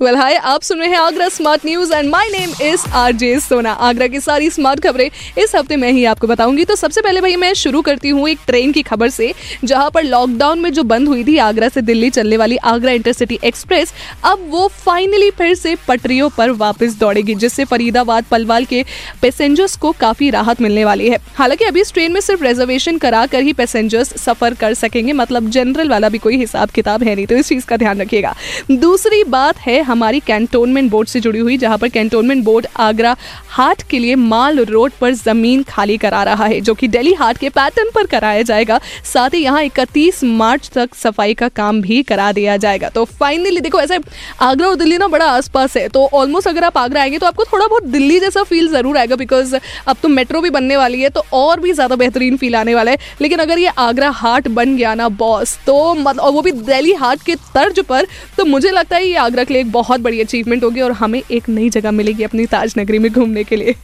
well hi आप सुन रहे हैं Agra smart news and my name is RJ Sona Agra की सारी स्मार्ट खबरें इस हफ़्ते मैं ही आपको बताऊँगी। तो सबसे पहले भाई, मैं शुरू करती हूँ एक ट्रेन की खबर से, जहाँ पर लॉकडाउन में जो बंद हुई थी आगरा से दिल्ली चलने वाली आगरा इंटरसिटी एक्सप्रेस अब वो फाइनली फिर से पटरियों पर वापस दौड़ेगी, जिससे फरीदाबाद, पलवाल के पैसेंजर्स को काफ़ी राहत मिलने वाली है। हालाँकि अभी इस ट्रेन में सिर्फ़ रिजर्वेशन करा कर ही पैसेंजर्स सफ़र कर सकेंगे मतलब जनरल वाला भी कोई हिसाब किताब है नहीं तो इस चीज़ का ध्यान रखिएगा। दूसरी बात है हमारी कैंटोनमेंट बोर्ड से जुड़ी हुई, जहाँ पर कैंटोनमेंट बोर्ड आगरा हाट के लिए माल रोड पर ज़मीन खाली करा रहा है, जो कि दिल्ली हाट के पैटर्न पर कराया जाएगा। साथ ही यहाँ इकतीस मार्च तक सफ़ाई का काम भी करा दिया जाएगा। तो फाइनली देखो, ऐसे आगरा और दिल्ली ना बड़ा आसपास है तो ऑलमोस्ट अगर आप आगरा आएँगे तो आपको थोड़ा बहुत दिल्ली जैसा फील ज़रूर आएगा बिकॉज़ अब तो मेट्रो भी बनने वाली है तो और भी ज़्यादा बेहतरीन फील आने वाला है। लेकिन अगर ये आगरा हाट बन गया ना बॉस तो मतलब वो भी दिल्ली हाट के तर्ज पर तो मुझे लगता है ये आगरा के लिए एक बहुत बड़ी अचीवमेंट होगी और हमें एक नई जगह मिलेगी अपनी ताज नगरी में घूमने के लिए।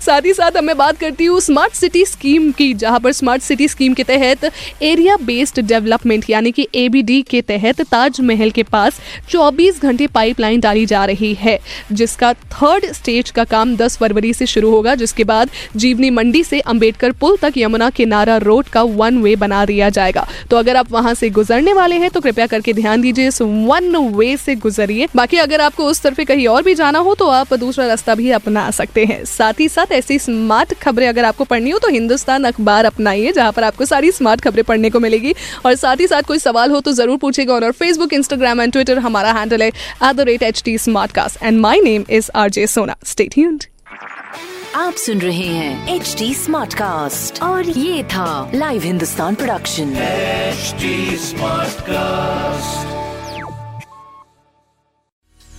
साथ ही साथ मैं बात करती हूँ स्मार्ट सिटी स्कीम की, जहाँ पर स्मार्ट सिटी स्कीम के तहत एरिया बेस्ड डेवलपमेंट यानी कि एबीडी के तहत ताजमहल के पास 24 घंटे पाइपलाइन डाली जा रही है, जिसका थर्ड स्टेज का काम 10 फरवरी से शुरू होगा। जिसके बाद जीवनी मंडी से अंबेडकर पुल तक यमुना किनारा रोड का वन वे बना दिया जाएगा। तो अगर आप वहाँ से गुजरने वाले हैं तो कृपया करके ध्यान दीजिए, इस वन वे से गुजरिए। बाकी अगर आपको उस तरफ़ कहीं और भी जाना हो तो आप दूसरा रास्ता भी अपना सकते हैं। साथ ही साथ ऐसी स्मार्ट खबरें अगर आपको पढ़नी हो तो हिंदुस्तान अखबार अपनाइए जहाँ पर आपको सारी स्मार्ट खबरें पढ़ने को मिलेगी। और साथ ही साथ कोई सवाल हो तो ज़रूर पूछेगा और फेसबुक इंस्टाग्राम एंड ट्विटर हमारा हैंडल है at the rate H T smart cast and my name is R J Sona state आप सुन रहे हैं एच डी स्मार्ट कास्ट और ये था live Hindustan production HD Smartcast.